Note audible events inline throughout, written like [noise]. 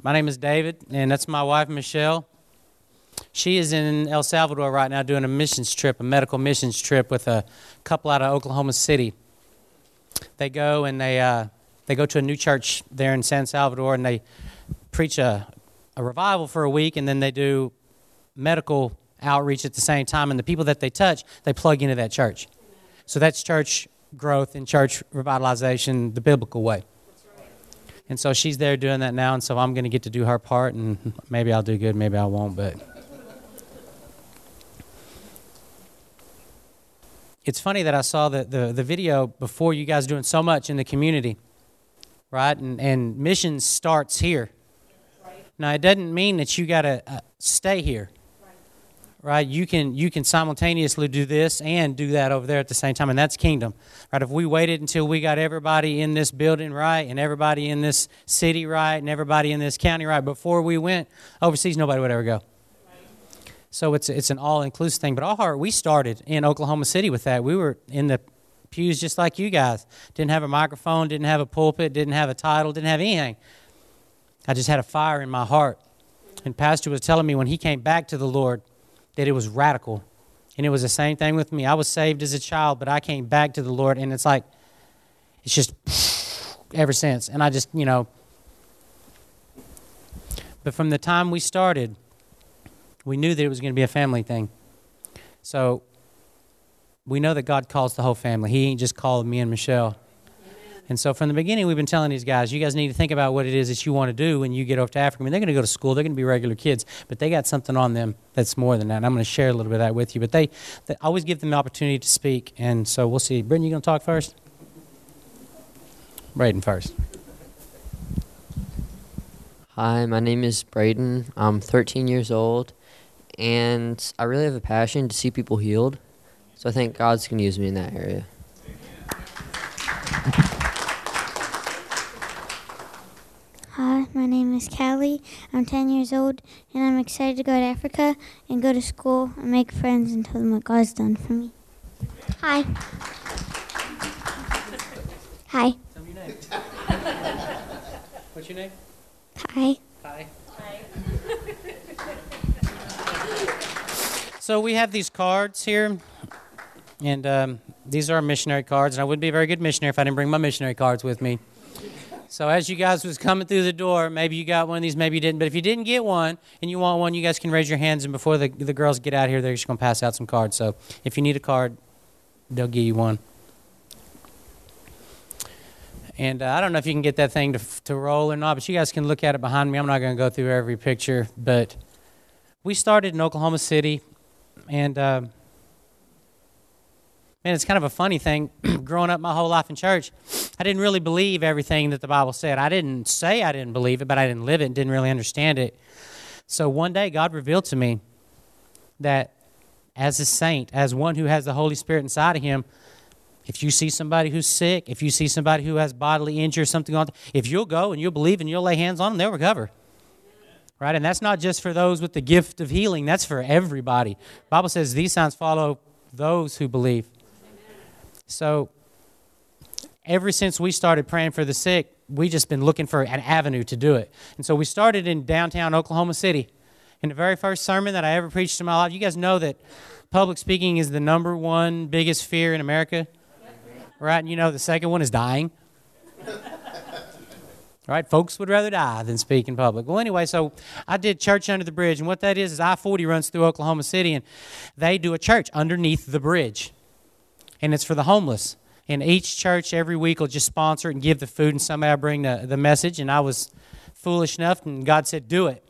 My name is David, and that's my wife, Michelle. She is in El Salvador right now doing a missions trip, a medical missions trip with a couple out of Oklahoma City. They go and they, uh, they go to a new church there in San Salvador and they preach a, a revival for a week and then they do medical outreach at the same time. And the people that they touch, they plug into that church. So that's church growth and church revitalization the biblical way. And so she's there doing that now, and so I'm going to get to do her part, and maybe I'll do good, maybe I won't, but. It's funny that I saw the, the, the video before you guys doing so much in the community, right? And, and missions starts here. Now, it doesn't mean that you got to uh, stay here right? You can you can simultaneously do this and do that over there at the same time and that's kingdom right? If we waited until we got everybody in this building right and everybody in this city right and everybody in this county right before we went overseas nobody would ever go. So it's it's an all-inclusive thing but our heart we started in oklahoma city with that. We were in the pews just like you guys. Didn't have a microphone didn't have a pulpit didn't have a title didn't have anything. I just had a fire in my heart. And pastor was telling me when he came back to the lord that it was radical. And it was the same thing with me. I was saved as a child, but I came back to the Lord, and it's like, it's just ever since. And I just, you know, but from the time we started, we knew that it was going to be a family thing. So we know that God calls the whole family. He ain't just called me and Michelle. And so from the beginning, we've been telling these guys, you guys need to think about what it is that you want to do when you get over to Africa. I mean, they're going to go to school, they're going to be regular kids, but they got something on them that's more than that. And I'm going to share a little bit of that with you. But they, they always give them the opportunity to speak. And so we'll see. Britton, you going to talk first? Braden first. Hi, my name is Braden. I'm 13 years old, and I really have a passion to see people healed. So I think God's going to use me in that area. Hi, my name is Callie. I'm 10 years old, and I'm excited to go to Africa and go to school and make friends and tell them what God's done for me. Hi. Hi. Tell me your name. [laughs] What's your name? Hi. Hi. Hi. so we have these cards here, and um, these are missionary cards. And I wouldn't be a very good missionary if I didn't bring my missionary cards with me. So as you guys was coming through the door, maybe you got one of these, maybe you didn't. But if you didn't get one and you want one, you guys can raise your hands. And before the, the girls get out here, they're just going to pass out some cards. So if you need a card, they'll give you one. And uh, I don't know if you can get that thing to, to roll or not, but you guys can look at it behind me. I'm not going to go through every picture, but we started in Oklahoma City, and uh, man, it's kind of a funny thing. [clears throat] Growing up my whole life in church, I didn't really believe everything that the Bible said. I didn't say I didn't believe it, but I didn't live it and didn't really understand it. So one day, God revealed to me that as a saint, as one who has the Holy Spirit inside of him, if you see somebody who's sick, if you see somebody who has bodily injury or something on, if you'll go and you'll believe and you'll lay hands on them, they'll recover. Right? And that's not just for those with the gift of healing, that's for everybody. Bible says these signs follow those who believe. So ever since we started praying for the sick, we just been looking for an avenue to do it. And so we started in downtown Oklahoma City. In the very first sermon that I ever preached in my life, you guys know that public speaking is the number one biggest fear in America. Right? And you know the second one is dying. [laughs] right? Folks would rather die than speak in public. Well, anyway, so I did Church Under the Bridge. And what that is, is I 40 runs through Oklahoma City, and they do a church underneath the bridge. And it's for the homeless. And each church every week will just sponsor it and give the food, and somebody will bring the, the message. And I was foolish enough, and God said, Do it.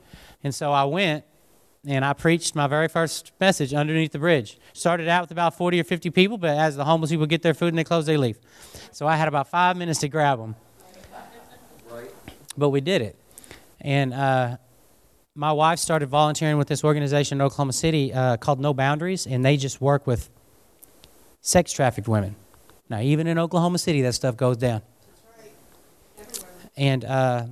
And so I went and I preached my very first message underneath the bridge. Started out with about 40 or 50 people, but as the homeless people get their food and they close, they leave. So I had about five minutes to grab them. But we did it. And uh, my wife started volunteering with this organization in Oklahoma City uh, called No Boundaries, and they just work with sex trafficked women. Now, even in Oklahoma City, that stuff goes down. And uh,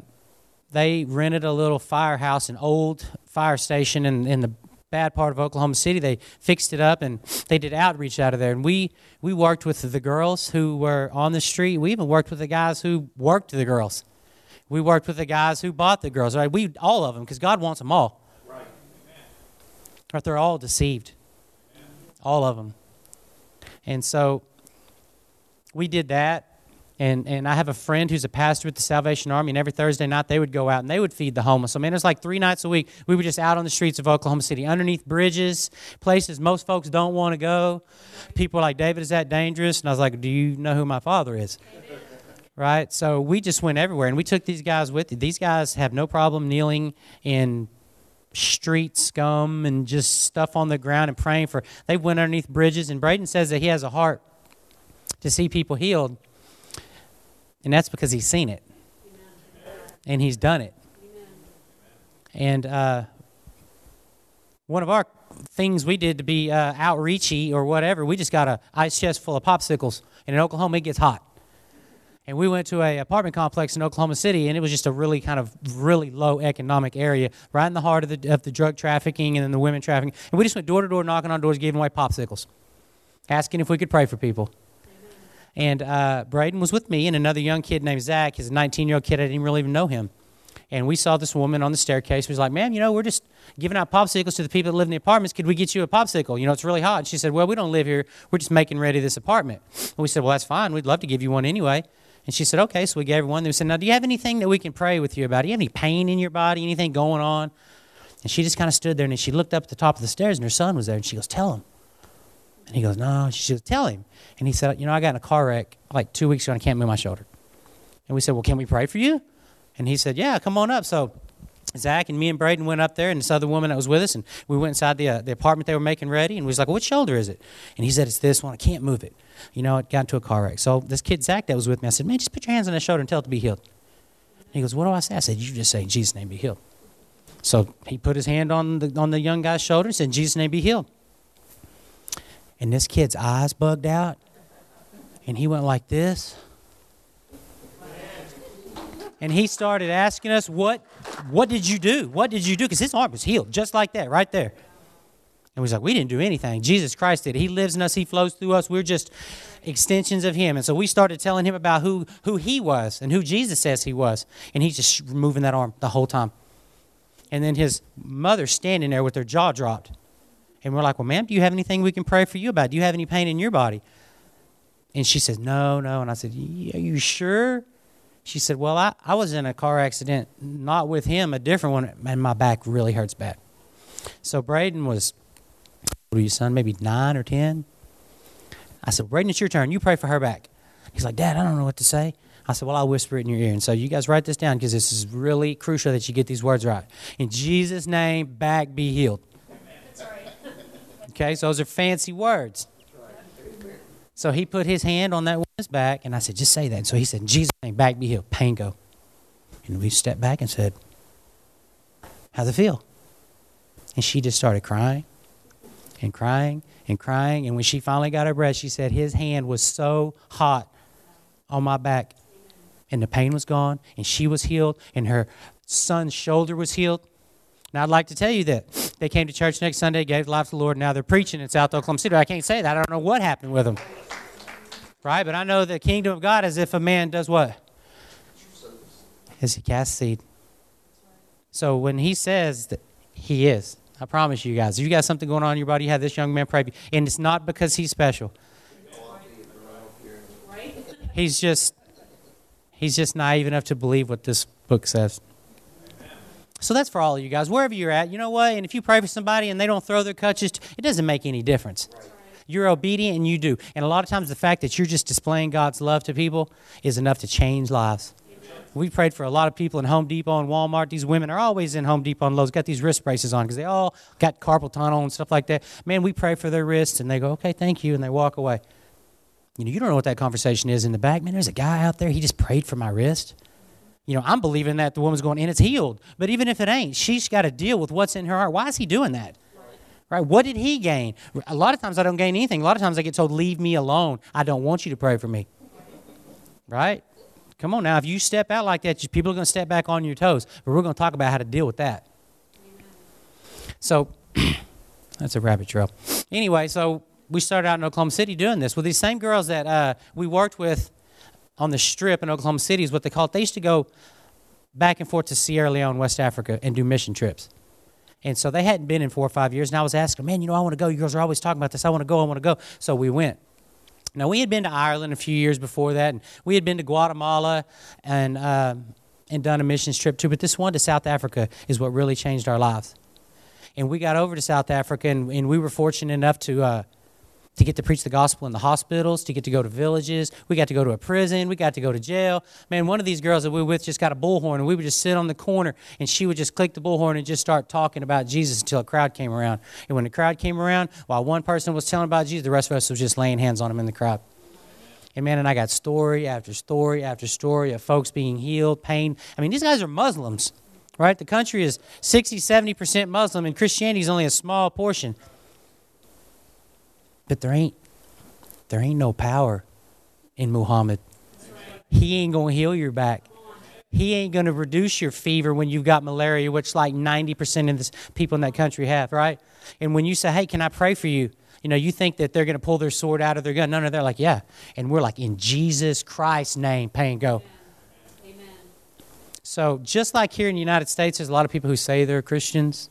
they rented a little firehouse, an old fire station in, in the bad part of Oklahoma City. They fixed it up and they did outreach out of there. And we, we worked with the girls who were on the street. We even worked with the guys who worked the girls. We worked with the guys who bought the girls, right? We all of them because God wants them all. Right. Right? They're all deceived. All of them. And so we did that. And, and I have a friend who's a pastor with the Salvation Army, and every Thursday night they would go out and they would feed the homeless. So, man, it was like three nights a week. We were just out on the streets of Oklahoma City, underneath bridges, places most folks don't want to go. People like, David, is that dangerous? And I was like, Do you know who my father is? Right? So we just went everywhere, and we took these guys with. These guys have no problem kneeling in street scum and just stuff on the ground and praying for. They went underneath bridges, and Braden says that he has a heart to see people healed. And that's because he's seen it. And he's done it. And uh, one of our things we did to be uh, outreachy or whatever, we just got a ice chest full of popsicles. And in Oklahoma, it gets hot. And we went to a apartment complex in Oklahoma City, and it was just a really kind of really low economic area, right in the heart of the, of the drug trafficking and then the women trafficking. And we just went door to door, knocking on doors, giving away popsicles, asking if we could pray for people. And uh, Braden was with me and another young kid named Zach. He's a 19 year old kid. I didn't really even know him. And we saw this woman on the staircase. She was like, "Ma'am, you know, we're just giving out popsicles to the people that live in the apartments. Could we get you a popsicle? You know, it's really hot." And she said, "Well, we don't live here. We're just making ready this apartment." And we said, "Well, that's fine. We'd love to give you one anyway." And she said, "Okay." So we gave her one. They said, "Now, do you have anything that we can pray with you about? Do you have any pain in your body? Anything going on?" And she just kind of stood there and she looked up at the top of the stairs and her son was there and she goes, "Tell him." And he goes, No. She said, Tell him. And he said, You know, I got in a car wreck like two weeks ago and I can't move my shoulder. And we said, Well, can we pray for you? And he said, Yeah, come on up. So Zach and me and Braden went up there, and this other woman that was with us, and we went inside the, uh, the apartment they were making ready, and we was like, "What shoulder is it?" And he said, "It's this one. I can't move it." You know, it got into a car wreck. So this kid Zach that was with me, I said, "Man, just put your hands on his shoulder and tell it to be healed." And he goes, "What do I say?" I said, "You just say in Jesus' name be healed." So he put his hand on the on the young guy's shoulder and said, "In Jesus' name be healed." And this kid's eyes bugged out, and he went like this. And he started asking us, "What, what did you do? What did you do?" Because his arm was healed, just like that, right there. And we was like, "We didn't do anything. Jesus Christ did. He lives in us. He flows through us. We're just extensions of Him." And so we started telling him about who who He was and who Jesus says He was, and he's just moving that arm the whole time. And then his mother standing there with her jaw dropped. And we're like, well, ma'am, do you have anything we can pray for you about? Do you have any pain in your body? And she says, no, no. And I said, are you sure? She said, well, I, I was in a car accident, not with him, a different one, and my back really hurts bad. So Braden was, what are you, son, maybe nine or 10? I said, Braden, it's your turn. You pray for her back. He's like, Dad, I don't know what to say. I said, Well, I'll whisper it in your ear. And so you guys write this down because this is really crucial that you get these words right. In Jesus' name, back be healed. Okay, so those are fancy words. So he put his hand on that woman's back, and I said, just say that. And so he said, in Jesus' name, back be healed. Pain go. And we stepped back and said, how's it feel? And she just started crying and crying and crying. And when she finally got her breath, she said, his hand was so hot on my back, and the pain was gone, and she was healed, and her son's shoulder was healed. And I'd like to tell you that they came to church next Sunday, gave life to the Lord. Now they're preaching in South Oklahoma City. I can't say that. I don't know what happened with them. Right? But I know the kingdom of God is if a man does what? Is he casts seed. So when he says that he is, I promise you guys, if you got something going on in your body, you have this young man pray. For you. And it's not because he's special. He's just he's just naive enough to believe what this book says. So that's for all of you guys, wherever you're at. You know what? And if you pray for somebody and they don't throw their crutches, it doesn't make any difference. You're obedient and you do. And a lot of times, the fact that you're just displaying God's love to people is enough to change lives. We prayed for a lot of people in Home Depot and Walmart. These women are always in Home Depot and Lowe's, got these wrist braces on because they all got carpal tunnel and stuff like that. Man, we pray for their wrists and they go, okay, thank you, and they walk away. You know, you don't know what that conversation is in the back. Man, there's a guy out there, he just prayed for my wrist. You know, I'm believing that the woman's going, and it's healed. But even if it ain't, she's got to deal with what's in her heart. Why is he doing that? Right? What did he gain? A lot of times I don't gain anything. A lot of times I get told, leave me alone. I don't want you to pray for me. Right? Come on now. If you step out like that, people are going to step back on your toes. But we're going to talk about how to deal with that. So, [clears throat] that's a rabbit trail. Anyway, so we started out in Oklahoma City doing this with these same girls that uh, we worked with on the strip in Oklahoma City is what they call it. They used to go back and forth to Sierra Leone, West Africa, and do mission trips. And so they hadn't been in four or five years. And I was asking, man, you know, I want to go. You girls are always talking about this. I want to go. I want to go. So we went. Now, we had been to Ireland a few years before that, and we had been to Guatemala and, uh, and done a missions trip too. But this one to South Africa is what really changed our lives. And we got over to South Africa, and, and we were fortunate enough to, uh, to get to preach the gospel in the hospitals, to get to go to villages. We got to go to a prison. We got to go to jail. Man, one of these girls that we were with just got a bullhorn, and we would just sit on the corner, and she would just click the bullhorn and just start talking about Jesus until a crowd came around. And when the crowd came around, while one person was telling about Jesus, the rest of us was just laying hands on him in the crowd. And man, and I got story after story after story of folks being healed, pain. I mean, these guys are Muslims, right? The country is 60, 70% Muslim, and Christianity is only a small portion. But there ain't there ain't no power in Muhammad. He ain't gonna heal your back. He ain't gonna reduce your fever when you've got malaria, which like 90% of the people in that country have, right? And when you say, "Hey, can I pray for you?" You know, you think that they're gonna pull their sword out of their gun. No, no, they're like, "Yeah," and we're like, "In Jesus Christ's name, pay and go." Amen. So just like here in the United States, there's a lot of people who say they're Christians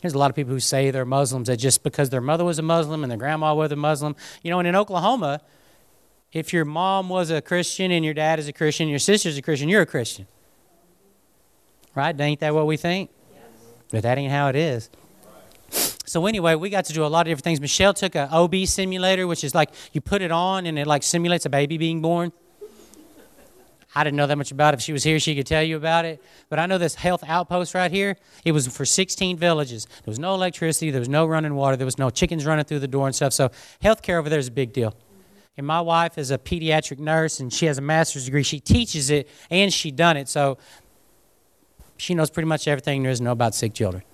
there's a lot of people who say they're Muslims that just because their mother was a Muslim and their grandma was a Muslim. You know, and in Oklahoma, if your mom was a Christian and your dad is a Christian, and your sister's a Christian, you're a Christian. Right? Ain't that what we think? Yes. But that ain't how it is. So anyway, we got to do a lot of different things. Michelle took a OB simulator, which is like you put it on and it like simulates a baby being born. I didn't know that much about it. If she was here, she could tell you about it. But I know this health outpost right here, it was for 16 villages. There was no electricity, there was no running water, there was no chickens running through the door and stuff. So healthcare over there is a big deal. And my wife is a pediatric nurse and she has a master's degree. She teaches it and she done it. So she knows pretty much everything there is to know about sick children.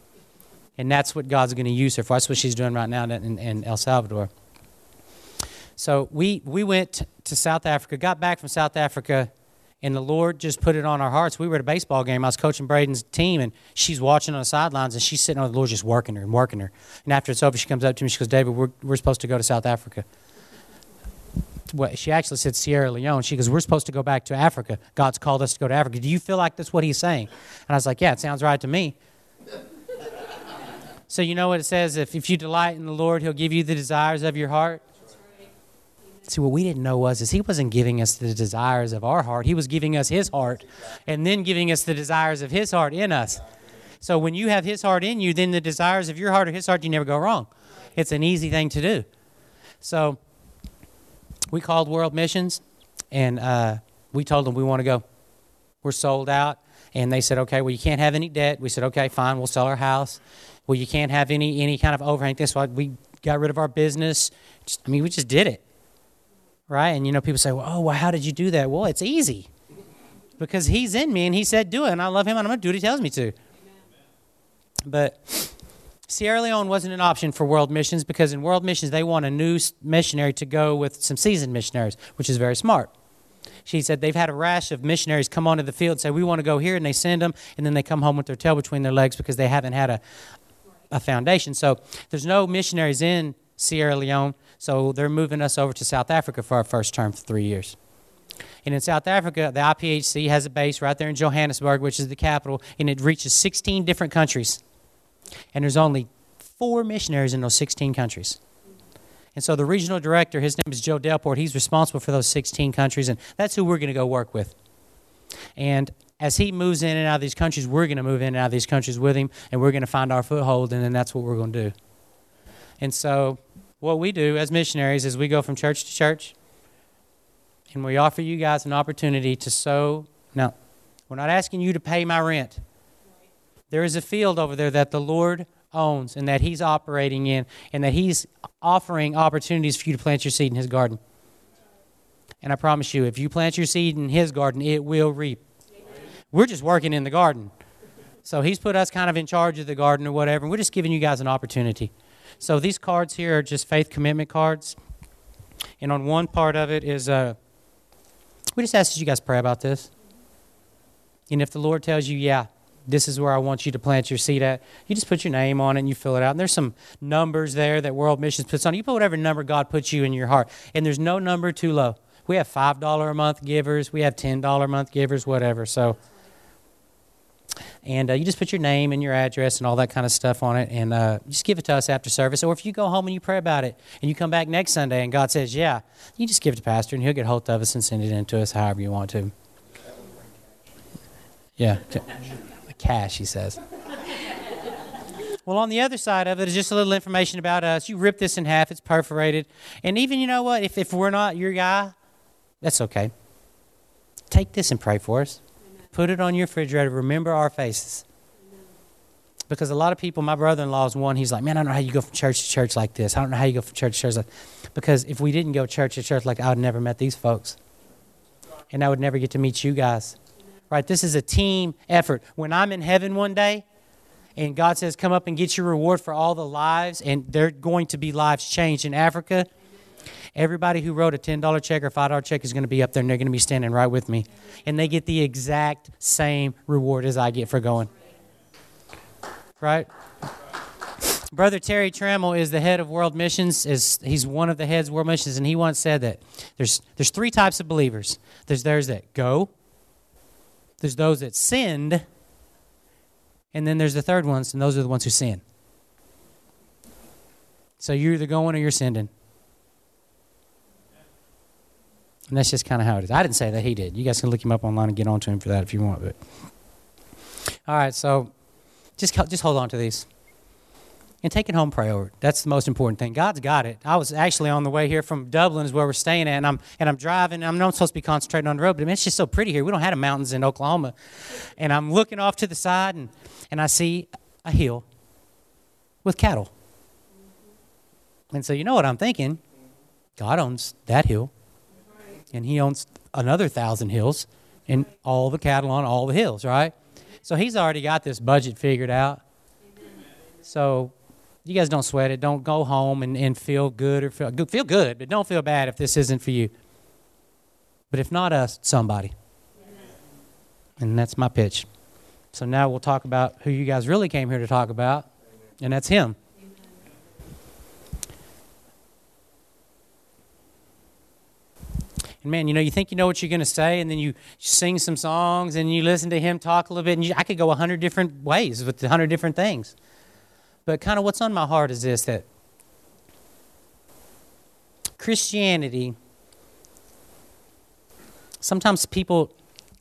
And that's what God's going to use her for. That's what she's doing right now in, in El Salvador. So we, we went to South Africa, got back from South Africa and the Lord just put it on our hearts. We were at a baseball game. I was coaching Braden's team, and she's watching on the sidelines, and she's sitting on the Lord just working her and working her. And after it's over, she comes up to me. She goes, "David, we're we're supposed to go to South Africa." Well, she actually said Sierra Leone. She goes, "We're supposed to go back to Africa. God's called us to go to Africa. Do you feel like that's what He's saying?" And I was like, "Yeah, it sounds right to me." [laughs] so you know what it says: if if you delight in the Lord, He'll give you the desires of your heart. See, what we didn't know was is he wasn't giving us the desires of our heart. He was giving us his heart and then giving us the desires of his heart in us. So when you have his heart in you, then the desires of your heart or his heart, you never go wrong. It's an easy thing to do. So we called World Missions and uh, we told them we want to go. We're sold out. And they said, okay, well, you can't have any debt. We said, okay, fine, we'll sell our house. Well, you can't have any, any kind of overhang. This why we got rid of our business. Just, I mean, we just did it right? And you know, people say, well, "Oh, well, how did you do that?" Well, it's easy because He's in me, and He said, "Do it," and I love Him, and I'm going to do what He tells me to. But Sierra Leone wasn't an option for world missions because in world missions they want a new missionary to go with some seasoned missionaries, which is very smart. She said they've had a rash of missionaries come onto the field and say, We want to go here, and they send them, and then they come home with their tail between their legs because they haven't had a, a foundation. So there's no missionaries in Sierra Leone. So they're moving us over to South Africa for our first term for three years. And in South Africa, the IPHC has a base right there in Johannesburg, which is the capital, and it reaches 16 different countries. And there's only four missionaries in those 16 countries. And so the regional director, his name is Joe Delport, he's responsible for those 16 countries, and that's who we're going to go work with. And as he moves in and out of these countries, we're going to move in and out of these countries with him, and we're going to find our foothold, and then that's what we're going to do. And so what we do as missionaries is we go from church to church and we offer you guys an opportunity to sow. Now, we're not asking you to pay my rent. There is a field over there that the Lord owns and that He's operating in, and that He's offering opportunities for you to plant your seed in His garden. And I promise you, if you plant your seed in His garden, it will reap. We're just working in the garden. So He's put us kind of in charge of the garden or whatever, and we're just giving you guys an opportunity. So these cards here are just faith commitment cards. And on one part of it is uh, we just ask that you guys pray about this. And if the Lord tells you, yeah, this is where I want you to plant your seed at, you just put your name on it and you fill it out. And there's some numbers there that World Missions puts on. You put whatever number God puts you in your heart. And there's no number too low. We have $5 a month givers, we have $10 a month givers, whatever. So And uh, you just put your name and your address and all that kind of stuff on it, and uh, just give it to us after service. Or if you go home and you pray about it, and you come back next Sunday and God says, "Yeah," you just give it to Pastor, and he'll get hold of us and send it in to us however you want to. Yeah, cash, he says. Well, on the other side of it is just a little information about us. You rip this in half, it's perforated. And even, you know what, if, if we're not your guy, that's okay. Take this and pray for us. Put it on your refrigerator. Remember our faces. Because a lot of people, my brother in law is one, he's like, man, I don't know how you go from church to church like this. I don't know how you go from church to church like Because if we didn't go church to church like I would never met these folks. And I would never get to meet you guys. Right? This is a team effort. When I'm in heaven one day, and God says, Come up and get your reward for all the lives, and they're going to be lives changed in Africa. Everybody who wrote a $10 check or $5 check is going to be up there and they're going to be standing right with me. And they get the exact same reward as I get for going. Right? Brother Terry Trammell is the head of World Missions. Is he's one of the heads of World Missions, and he once said that there's there's three types of believers. There's those that go, there's those that sinned, and then there's the third ones, and those are the ones who sin. So you're either going or you're sending. And that's just kind of how it is. I didn't say that he did. You guys can look him up online and get onto him for that if you want. But all right, so just just hold on to these and take it home. Pray over. That's the most important thing. God's got it. I was actually on the way here from Dublin, is where we're staying at, and I'm and I'm driving. I'm not supposed to be concentrating on the road, but I mean, it's just so pretty here. We don't have the mountains in Oklahoma, and I'm looking off to the side, and and I see a hill with cattle. And so you know what I'm thinking? God owns that hill and he owns another thousand hills and all the cattle on all the hills, right? So he's already got this budget figured out. So you guys don't sweat it. Don't go home and, and feel good or feel feel good, but don't feel bad if this isn't for you. But if not us, somebody. And that's my pitch. So now we'll talk about who you guys really came here to talk about, and that's him. And man, you know, you think you know what you're going to say, and then you sing some songs, and you listen to him talk a little bit, and you, I could go a hundred different ways with a hundred different things. But kind of what's on my heart is this: that Christianity. Sometimes people,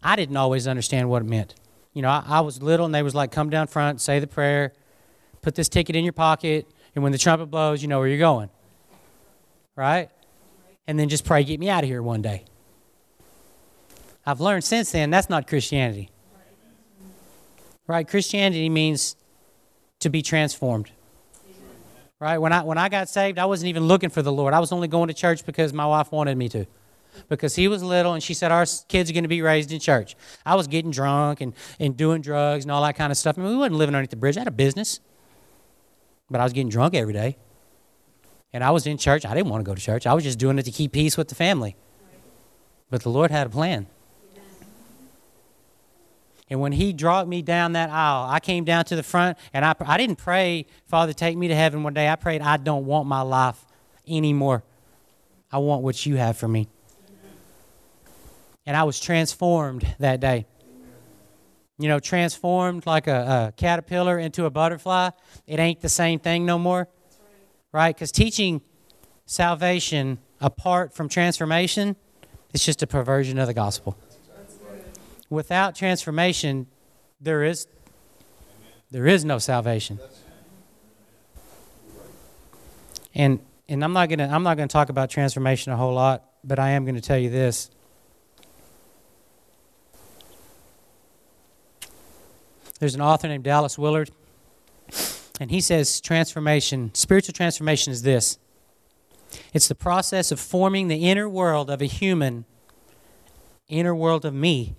I didn't always understand what it meant. You know, I, I was little, and they was like, "Come down front, say the prayer, put this ticket in your pocket, and when the trumpet blows, you know where you're going." Right? And then just pray, get me out of here one day. I've learned since then that's not Christianity. Right? Christianity means to be transformed. Right? When I when I got saved, I wasn't even looking for the Lord. I was only going to church because my wife wanted me to. Because he was little and she said our kids are going to be raised in church. I was getting drunk and, and doing drugs and all that kind of stuff. I mean, we wasn't living underneath the bridge. I had a business. But I was getting drunk every day. And I was in church. I didn't want to go to church. I was just doing it to keep peace with the family. But the Lord had a plan. And when He brought me down that aisle, I came down to the front and I, I didn't pray, Father, take me to heaven one day. I prayed, I don't want my life anymore. I want what you have for me. And I was transformed that day. You know, transformed like a, a caterpillar into a butterfly. It ain't the same thing no more right? Because teaching salvation apart from transformation is just a perversion of the gospel. Without transformation, there is there is no salvation. And and I'm not gonna I'm not gonna talk about transformation a whole lot, but I am gonna tell you this. There's an author named Dallas Willard and he says transformation, spiritual transformation is this it's the process of forming the inner world of a human, inner world of me,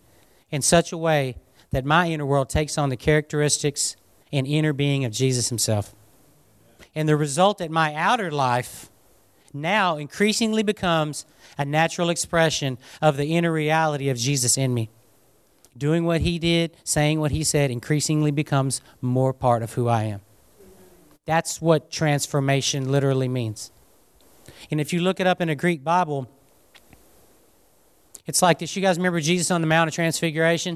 in such a way that my inner world takes on the characteristics and inner being of Jesus himself. And the result that my outer life now increasingly becomes a natural expression of the inner reality of Jesus in me. Doing what he did, saying what he said, increasingly becomes more part of who I am. That's what transformation literally means. And if you look it up in a Greek Bible, it's like this. You guys remember Jesus on the Mount of Transfiguration?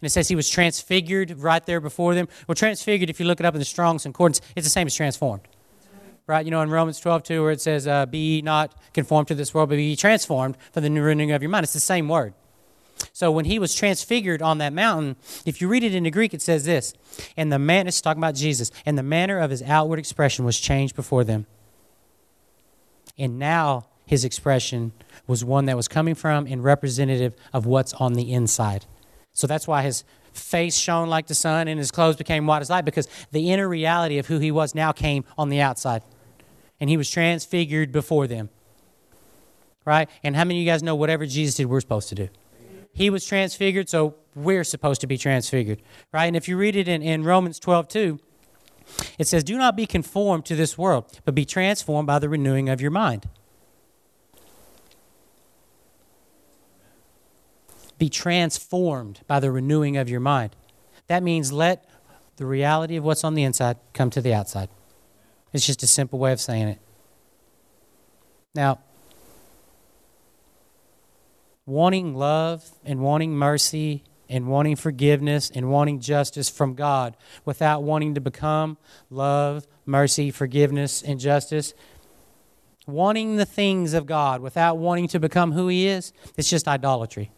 And it says he was transfigured right there before them. Well, transfigured, if you look it up in the Strong's Concordance, it's the same as transformed. Right? You know, in Romans 12, 2, where it says, uh, Be not conformed to this world, but be transformed for the renewing of your mind. It's the same word. So when he was transfigured on that mountain, if you read it in the Greek, it says this, and the man, is talking about Jesus, and the manner of his outward expression was changed before them. And now his expression was one that was coming from and representative of what's on the inside. So that's why his face shone like the sun and his clothes became white as light, because the inner reality of who he was now came on the outside. And he was transfigured before them. Right? And how many of you guys know whatever Jesus did, we're supposed to do? He was transfigured, so we're supposed to be transfigured. Right? And if you read it in, in Romans 12, 2, it says, Do not be conformed to this world, but be transformed by the renewing of your mind. Be transformed by the renewing of your mind. That means let the reality of what's on the inside come to the outside. It's just a simple way of saying it. Now, wanting love and wanting mercy and wanting forgiveness and wanting justice from God without wanting to become love, mercy, forgiveness, and justice. Wanting the things of God without wanting to become who He is, it's just idolatry.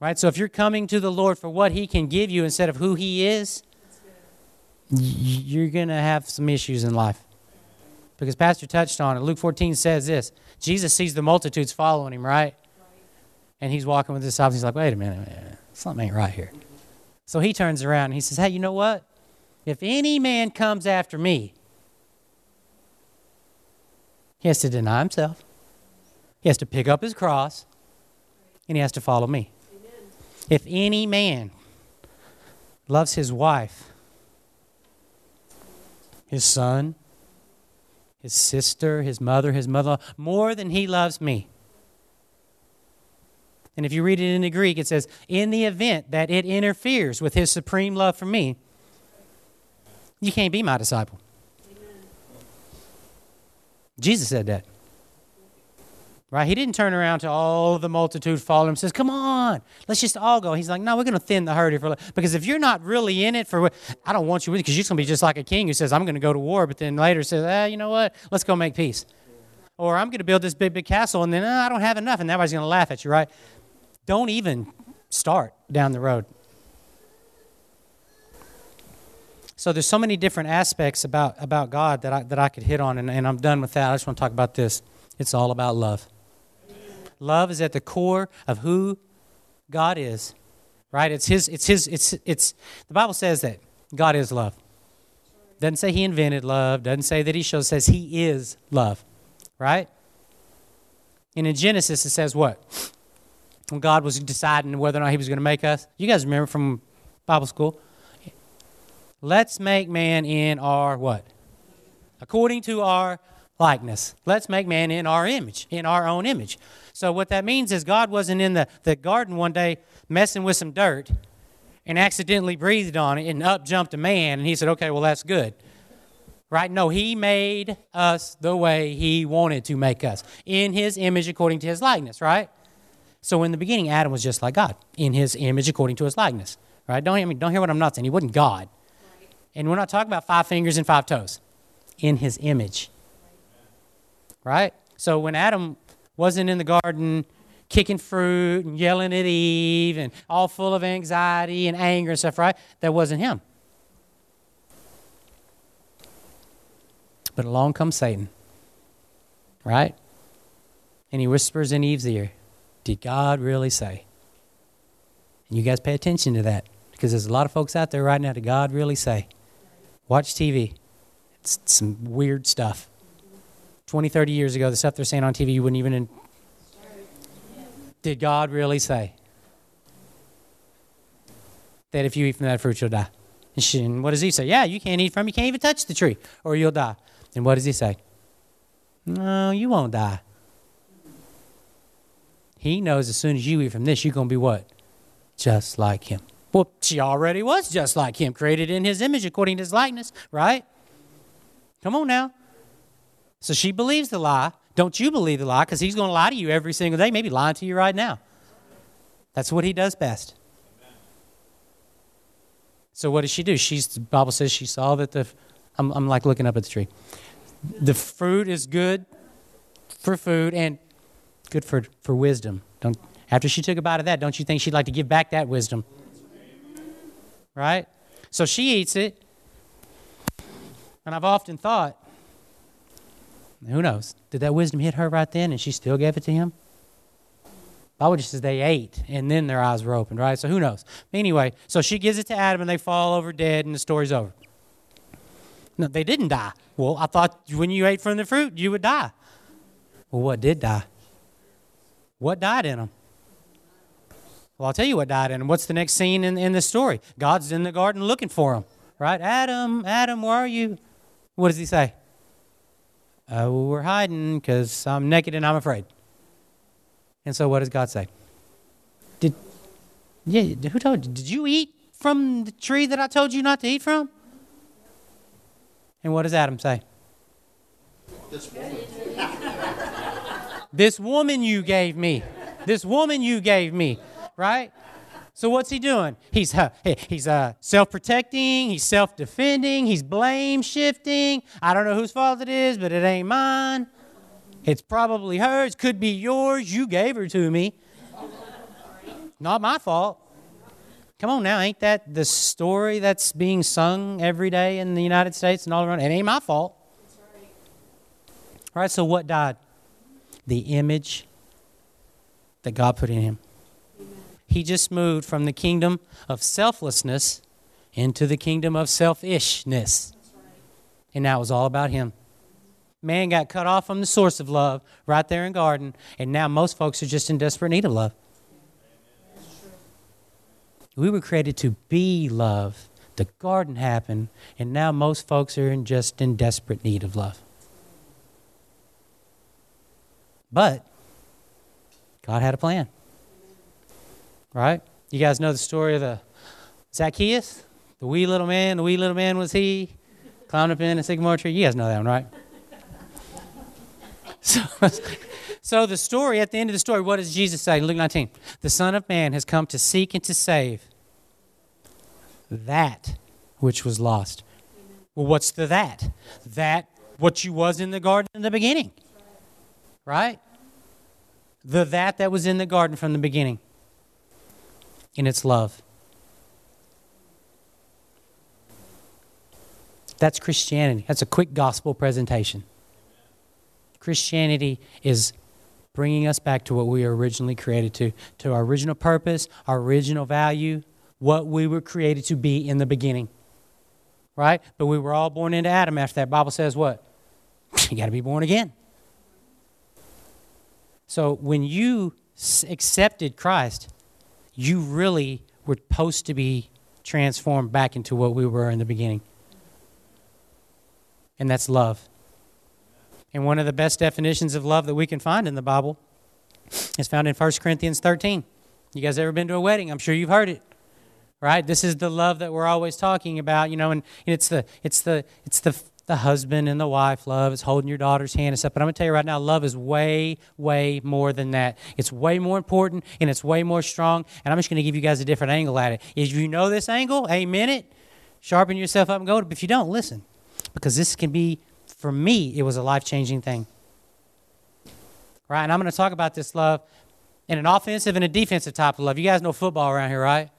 Right? So if you're coming to the Lord for what He can give you instead of who He is, you're going to have some issues in life. Because Pastor touched on it. Luke 14 says this Jesus sees the multitudes following Him, right? And he's walking with his disciples. He's like, wait a minute, man. something ain't right here. So he turns around and he says, hey, you know what? If any man comes after me, he has to deny himself. He has to pick up his cross and he has to follow me. Amen. If any man loves his wife, his son, his sister, his mother, his mother, more than he loves me, and if you read it in the Greek, it says, in the event that it interferes with his supreme love for me, you can't be my disciple. Amen. Jesus said that. Right? He didn't turn around to all the multitude follow him and says, Come on, let's just all go. He's like, No, we're going to thin the herd here for because if you're not really in it for I don't want you with because you're going to be just like a king who says, I'm going to go to war, but then later says, Ah, you know what? Let's go make peace. Or I'm going to build this big, big castle, and then ah, I don't have enough, and everybody's going to laugh at you, right? Don't even start down the road. So there's so many different aspects about, about God that I, that I could hit on, and, and I'm done with that. I just want to talk about this. It's all about love. Love is at the core of who God is, right? It's his, it's his, it's, it's, the Bible says that God is love. Doesn't say he invented love, doesn't say that he shows, says he is love, right? And in Genesis, it says what? When God was deciding whether or not He was going to make us. You guys remember from Bible school? Let's make man in our what? According to our likeness. Let's make man in our image, in our own image. So what that means is God wasn't in the, the garden one day messing with some dirt and accidentally breathed on it and up jumped a man and he said, okay, well, that's good. Right? No, he made us the way he wanted to make us, in his image according to his likeness, right? So in the beginning, Adam was just like God, in his image according to his likeness. Right? Don't hear me, don't hear what I'm not saying. He wasn't God. And we're not talking about five fingers and five toes. In his image. Right? So when Adam wasn't in the garden kicking fruit and yelling at Eve and all full of anxiety and anger and stuff, right? That wasn't him. But along comes Satan, right? And he whispers in Eve's ear, did God really say? And you guys pay attention to that because there's a lot of folks out there right now. Did God really say? Watch TV. It's some weird stuff. 20, 30 years ago, the stuff they're saying on TV, you wouldn't even. In- Did God really say that if you eat from that fruit, you'll die? And what does he say? Yeah, you can't eat from. You can't even touch the tree, or you'll die. And what does he say? No, you won't die. He knows as soon as you eat from this, you're going to be what? Just like him. Well, she already was just like him, created in his image according to his likeness, right? Come on now. So she believes the lie. Don't you believe the lie? Because he's going to lie to you every single day, maybe lying to you right now. That's what he does best. So what does she do? She's the Bible says she saw that the I'm, I'm like looking up at the tree. The fruit is good for food and good for, for wisdom. Don't after she took a bite of that, don't you think she'd like to give back that wisdom? Right? So she eats it. And I've often thought, who knows? Did that wisdom hit her right then and she still gave it to him? Bible just says they ate and then their eyes were opened, right? So who knows? Anyway, so she gives it to Adam and they fall over dead and the story's over. No, they didn't die. Well, I thought when you ate from the fruit, you would die. Well, what did die? What died in them? Well, I'll tell you what died in them. What's the next scene in, in the story? God's in the garden looking for him, right? Adam, Adam, where are you? What does he say? Well, we're hiding because I'm naked and I'm afraid. And so, what does God say? Did yeah? Who told you? Did you eat from the tree that I told you not to eat from? And what does Adam say? This. This woman you gave me. This woman you gave me. Right? So what's he doing? He's uh, he's uh, self-protecting. He's self-defending. He's blame shifting. I don't know whose fault it is, but it ain't mine. It's probably hers. Could be yours. You gave her to me. Not my fault. Come on now, ain't that the story that's being sung every day in the United States and all around? It ain't my fault. Right. right, so what died? The image that God put in him. He just moved from the kingdom of selflessness into the kingdom of selfishness. And now it was all about him. Man got cut off from the source of love right there in garden, and now most folks are just in desperate need of love. We were created to be love. The garden happened, and now most folks are in just in desperate need of love. But God had a plan. Right? You guys know the story of the Zacchaeus? The wee little man, the wee little man was he, climbed up in a sycamore tree. You guys know that one, right? [laughs] so, so the story, at the end of the story, what does Jesus say? Luke 19. The Son of Man has come to seek and to save that which was lost. Well, what's the that? That what you was in the garden in the beginning. Right? The that that was in the garden from the beginning. In its love. That's Christianity. That's a quick gospel presentation. Christianity is bringing us back to what we were originally created to, to our original purpose, our original value, what we were created to be in the beginning. Right? But we were all born into Adam after that. Bible says what? [laughs] you got to be born again. So when you accepted Christ, you really were supposed to be transformed back into what we were in the beginning. And that's love. And one of the best definitions of love that we can find in the Bible is found in 1 Corinthians 13. You guys ever been to a wedding? I'm sure you've heard it. Right? This is the love that we're always talking about, you know, and, it's the it's the it's the the husband and the wife love. It's holding your daughter's hand and stuff. But I'm going to tell you right now, love is way, way more than that. It's way more important and it's way more strong. And I'm just going to give you guys a different angle at it. If you know this angle, amen it. Sharpen yourself up and go. But if you don't, listen. Because this can be for me, it was a life changing thing. Right? And I'm going to talk about this love in an offensive and a defensive type of love. You guys know football around here, right?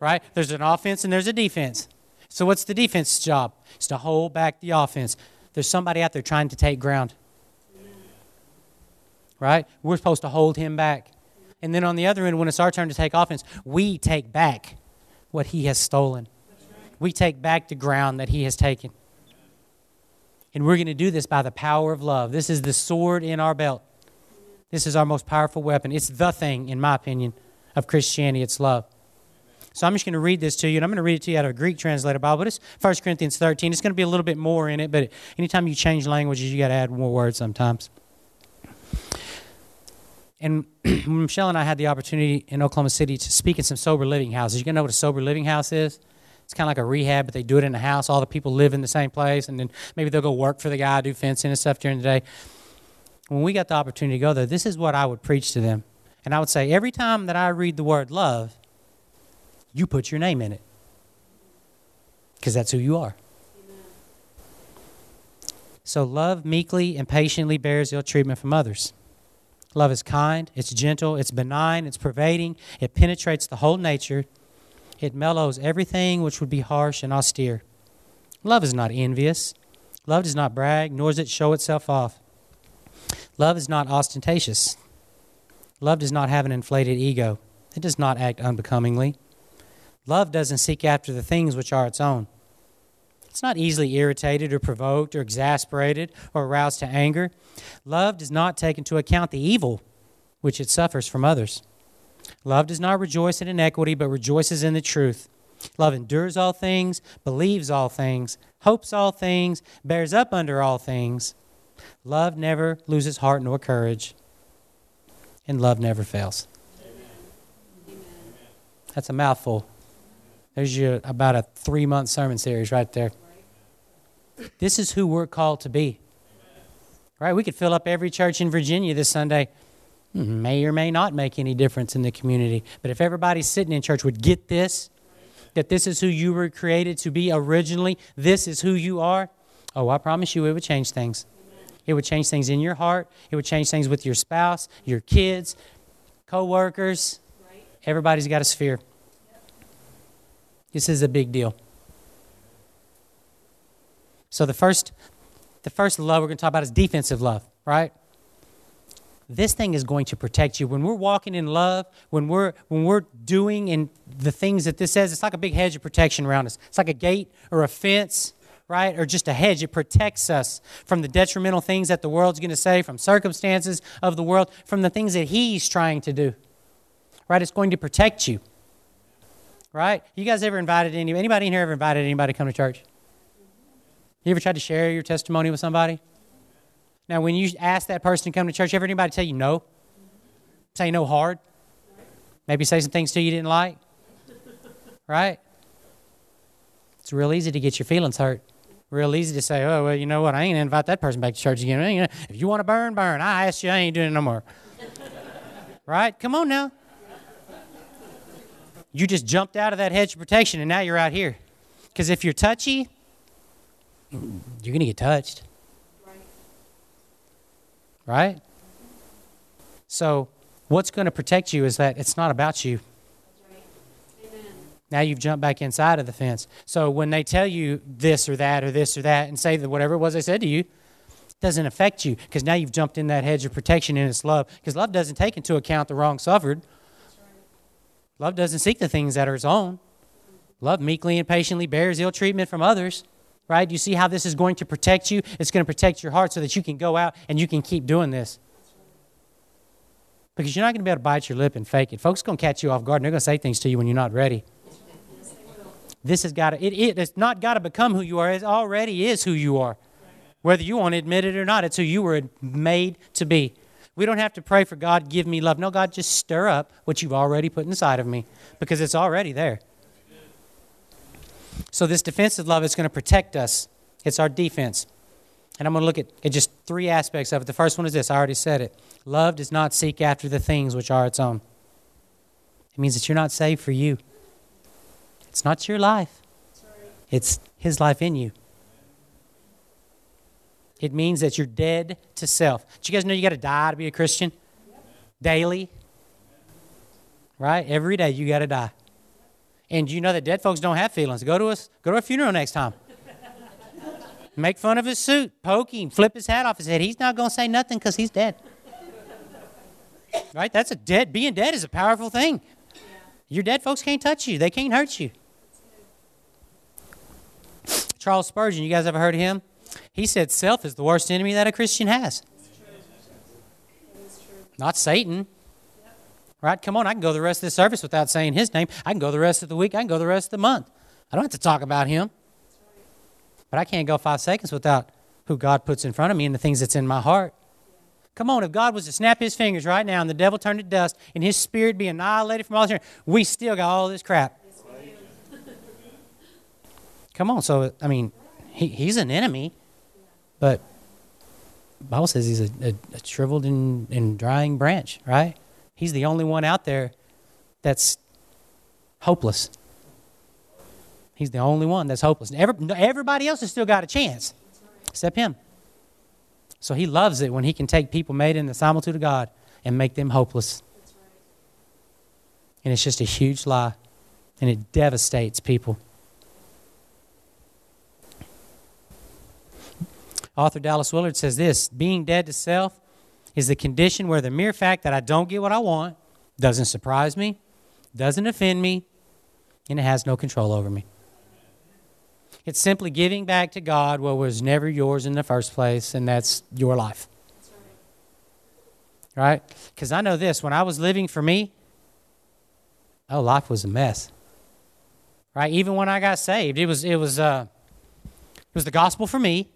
Right? There's an offense and there's a defense. So, what's the defense's job? It's to hold back the offense. There's somebody out there trying to take ground. Right? We're supposed to hold him back. And then on the other end, when it's our turn to take offense, we take back what he has stolen. We take back the ground that he has taken. And we're going to do this by the power of love. This is the sword in our belt. This is our most powerful weapon. It's the thing, in my opinion, of Christianity. It's love. So I'm just going to read this to you, and I'm going to read it to you out of a Greek translated Bible. But it's 1 Corinthians 13. It's going to be a little bit more in it, but anytime you change languages, you got to add more words sometimes. And [clears throat] Michelle and I had the opportunity in Oklahoma City to speak in some sober living houses. You going to know what a sober living house is? It's kind of like a rehab, but they do it in a house. All the people live in the same place, and then maybe they'll go work for the guy, do fencing and stuff during the day. When we got the opportunity to go there, this is what I would preach to them. And I would say, every time that I read the word love, you put your name in it. because that's who you are. So love meekly and patiently bears ill treatment from others. Love is kind, it's gentle, it's benign, it's pervading, it penetrates the whole nature, it mellows everything which would be harsh and austere. Love is not envious. Love does not brag, nor does it show itself off. Love is not ostentatious. Love does not have an inflated ego. It does not act unbecomingly. Love doesn't seek after the things which are its own. It's not easily irritated or provoked or exasperated or aroused to anger. Love does not take into account the evil which it suffers from others. Love does not rejoice in iniquity, but rejoices in the truth. Love endures all things, believes all things, hopes all things, bears up under all things. Love never loses heart nor courage, and love never fails. Amen. That's a mouthful. There's your about a three month sermon series right there. This is who we're called to be. Right? We could fill up every church in Virginia this Sunday. Hmm, may or may not make any difference in the community. But if everybody sitting in church would get this, that this is who you were created to be originally, this is who you are, oh, I promise you it would change things. It would change things in your heart. It would change things with your spouse, your kids, co-workers. Everybody's got a sphere. This is a big deal. So the first the first love we're going to talk about is defensive love, right? This thing is going to protect you. When we're walking in love, when we're when we're doing and the things that this says, it's like a big hedge of protection around us. It's like a gate or a fence, right? Or just a hedge. It protects us from the detrimental things that the world's going to say, from circumstances of the world, from the things that he's trying to do. Right? It's going to protect you. Right? You guys ever invited any anybody in here ever invited anybody to come to church? You ever tried to share your testimony with somebody? Now, when you ask that person to come to church, ever anybody tell you no? Say no hard? Maybe say some things to you didn't like? Right? It's real easy to get your feelings hurt. Real easy to say, oh, well, you know what? I ain't to invite that person back to church again. If you want to burn, burn. I asked you, I ain't doing it no more. [laughs] right? Come on now. You just jumped out of that hedge of protection and now you're out here. Because if you're touchy, you're going to get touched. Right? So, what's going to protect you is that it's not about you. Now you've jumped back inside of the fence. So when they tell you this or that or this or that and say that whatever it was they said to you, it doesn't affect you because now you've jumped in that hedge of protection and it's love. Because love doesn't take into account the wrong suffered. Love doesn't seek the things that are its own. Love meekly and patiently bears ill treatment from others right? You see how this is going to protect you? It's going to protect your heart so that you can go out and you can keep doing this. Because you're not going to be able to bite your lip and fake it. Folks are going to catch you off guard and they're going to say things to you when you're not ready. This has got to, it, it, it's not got to become who you are. It already is who you are. Whether you want to admit it or not, it's who you were made to be. We don't have to pray for God, give me love. No, God, just stir up what you've already put inside of me because it's already there. So, this defensive love is going to protect us. It's our defense. And I'm going to look at, at just three aspects of it. The first one is this I already said it. Love does not seek after the things which are its own. It means that you're not saved for you, it's not your life, it's His life in you. It means that you're dead to self. Do you guys know you got to die to be a Christian? Daily. Right? Every day you got to die. And you know that dead folks don't have feelings. Go to us, go to a funeral next time. [laughs] Make fun of his suit, poke him, flip his hat off his head. He's not going to say nothing because he's dead. Right? That's a dead. Being dead is a powerful thing. Your dead folks can't touch you. They can't hurt you. Charles Spurgeon, you guys ever heard of him? He said self is the worst enemy that a Christian has. Not Satan. Right? Come on, I can go the rest of the service without saying his name. I can go the rest of the week. I can go the rest of the month. I don't have to talk about him. But I can't go five seconds without who God puts in front of me and the things that's in my heart. Come on, if God was to snap his fingers right now and the devil turned to dust and his spirit be annihilated from all this, we still got all this crap. Come on, so, I mean, he, he's an enemy, but Bible says he's a, a, a shriveled and, and drying branch, right? He's the only one out there that's hopeless. He's the only one that's hopeless. Every, everybody else has still got a chance, except him. So he loves it when he can take people made in the similitude of God and make them hopeless. And it's just a huge lie, and it devastates people. Author Dallas Willard says this being dead to self is the condition where the mere fact that I don't get what I want doesn't surprise me, doesn't offend me, and it has no control over me. It's simply giving back to God what was never yours in the first place, and that's your life. Right? Because I know this when I was living for me, oh, life was a mess. Right? Even when I got saved, it was, it was, uh, it was the gospel for me,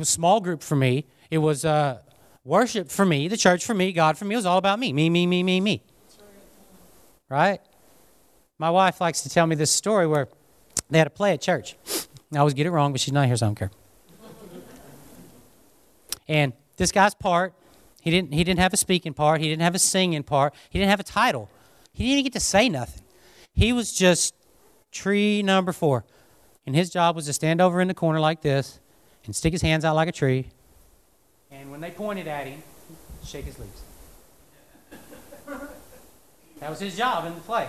was small group for me, it was uh, worship for me, the church for me, God for me. It was all about me, me, me, me, me, me. Right? My wife likes to tell me this story where they had a play at church. I always get it wrong, but she's not here, so I don't care. And this guy's part, he didn't, he didn't have a speaking part, he didn't have a singing part, he didn't have a title. He didn't get to say nothing. He was just tree number four. And his job was to stand over in the corner like this and stick his hands out like a tree. And when they pointed at him, shake his leaves. That was his job in the play.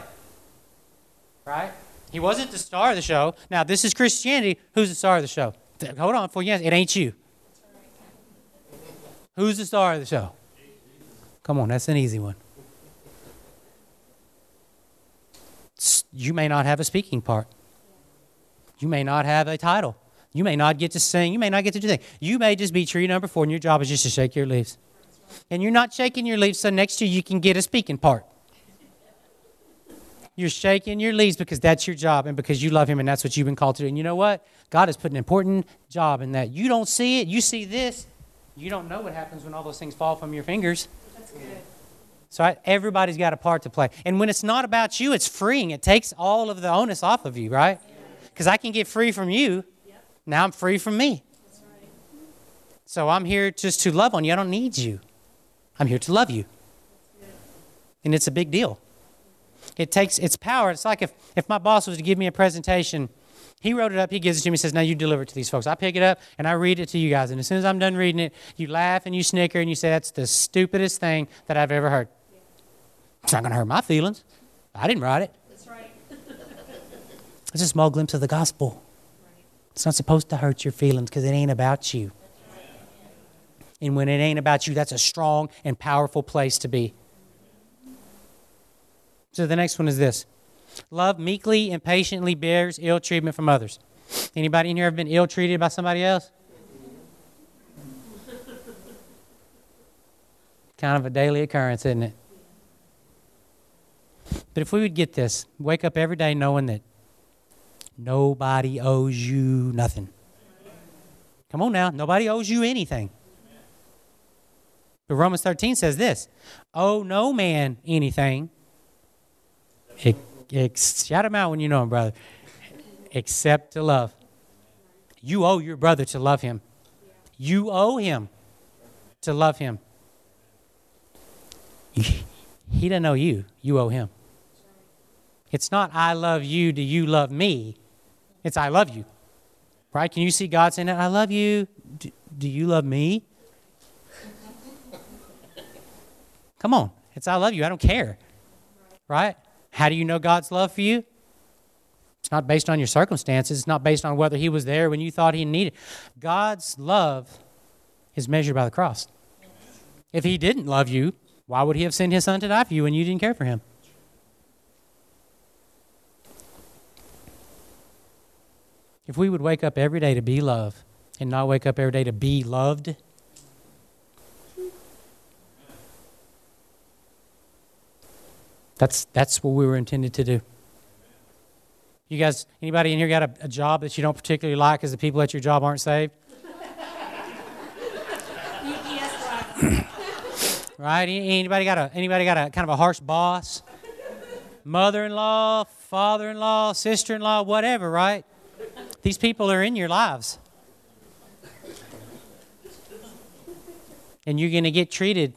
Right? He wasn't the star of the show. Now, this is Christianity. Who's the star of the show? Hold on for you. It ain't you. Who's the star of the show? Come on, that's an easy one. You may not have a speaking part. You may not have a title. You may not get to sing. You may not get to do things. You may just be tree number four, and your job is just to shake your leaves. And you're not shaking your leaves, so next year you can get a speaking part. You're shaking your leaves because that's your job and because you love Him and that's what you've been called to do. And you know what? God has put an important job in that. You don't see it. You see this. You don't know what happens when all those things fall from your fingers. That's good. So I, everybody's got a part to play. And when it's not about you, it's freeing. It takes all of the onus off of you, right? Because I can get free from you. Now I'm free from me. So I'm here just to love on you. I don't need you. I'm here to love you. And it's a big deal. It takes its power. It's like if, if my boss was to give me a presentation, he wrote it up, he gives it to me, says, Now you deliver it to these folks. I pick it up and I read it to you guys. And as soon as I'm done reading it, you laugh and you snicker and you say, That's the stupidest thing that I've ever heard. It's not going to hurt my feelings. I didn't write it. That's right. it's a small glimpse of the gospel. It's not supposed to hurt your feelings because it ain't about you. And when it ain't about you, that's a strong and powerful place to be. So the next one is this. Love meekly and patiently bears ill treatment from others. Anybody in here have been ill treated by somebody else? kind of a daily occurrence, isn't it? But if we would get this, wake up every day knowing that nobody owes you nothing. Come on now, nobody owes you anything. But Romans 13 says this Owe no man anything shout him out when you know him, brother. Except to love. You owe your brother to love him. You owe him to love him. He doesn't know you. You owe him. It's not I love you, do you love me? It's I love you. Right? Can you see God saying? I love you. Do, do you love me? Come on. It's I love you. I don't care. Right? How do you know God's love for you? It's not based on your circumstances. It's not based on whether He was there when you thought He needed. God's love is measured by the cross. If He didn't love you, why would He have sent His Son to die for you when you didn't care for Him? If we would wake up every day to be loved and not wake up every day to be loved, That's, that's what we were intended to do. You guys, anybody in here got a, a job that you don't particularly like because the people at your job aren't saved? [coughs] right? Anybody got a anybody got a kind of a harsh boss? Mother-in-law, father-in-law, sister-in-law, whatever, right? These people are in your lives. And you're going to get treated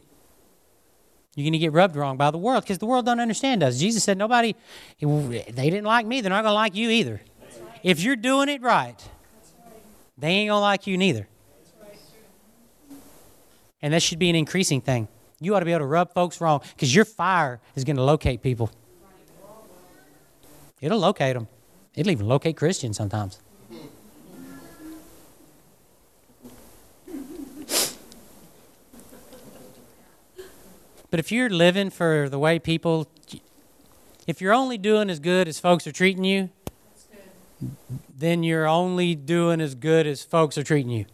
you're going to get rubbed wrong by the world because the world don't understand us. Jesus said, nobody, they didn't like me. They're not going to like you either. if you're doing it right, they ain't gonna like you neither. And that should be an increasing thing. You ought to be able to rub folks wrong because your fire is going to locate people. It'll locate them. It'll even locate Christians sometimes. But if you're living for the way people, if you're only doing as good as folks are treating you, then you're only doing as good as folks are treating you.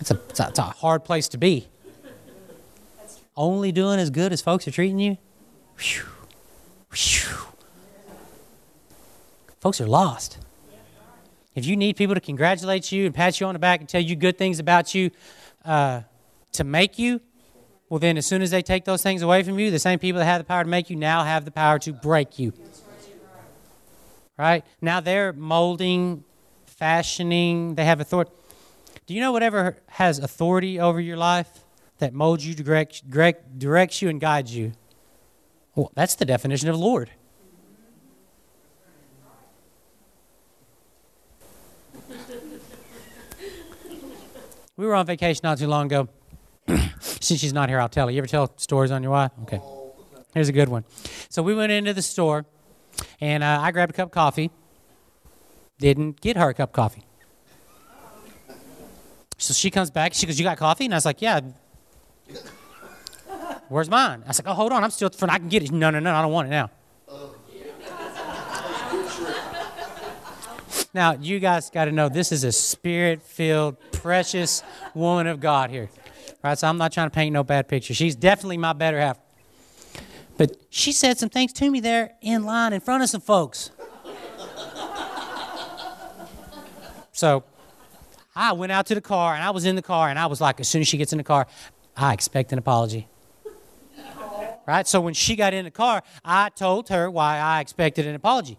It's a, it's a, it's a hard place to be. Only doing as good as folks are treating you? Whew. Folks are lost. If you need people to congratulate you and pat you on the back and tell you good things about you uh, to make you, well, then as soon as they take those things away from you, the same people that have the power to make you now have the power to break you. Right? Now they're molding, fashioning, they have authority. Do you know whatever has authority over your life that molds you, direct, direct, directs you, and guides you? Well, that's the definition of Lord. We were on vacation not too long ago. [clears throat] Since she's not here, I'll tell her. You ever tell stories on your wife? Okay. Here's a good one. So we went into the store, and uh, I grabbed a cup of coffee. Didn't get her a cup of coffee. So she comes back. She goes, "You got coffee?" And I was like, "Yeah." Where's mine? I was like, "Oh, hold on. I'm still. I can get it." No, no, no. I don't want it now. Now, you guys got to know this is a spirit filled, precious woman of God here. Right? So I'm not trying to paint no bad picture. She's definitely my better half. But she said some things to me there in line in front of some folks. so I went out to the car and I was in the car and I was like, as soon as she gets in the car, I expect an apology. Right? So when she got in the car, I told her why I expected an apology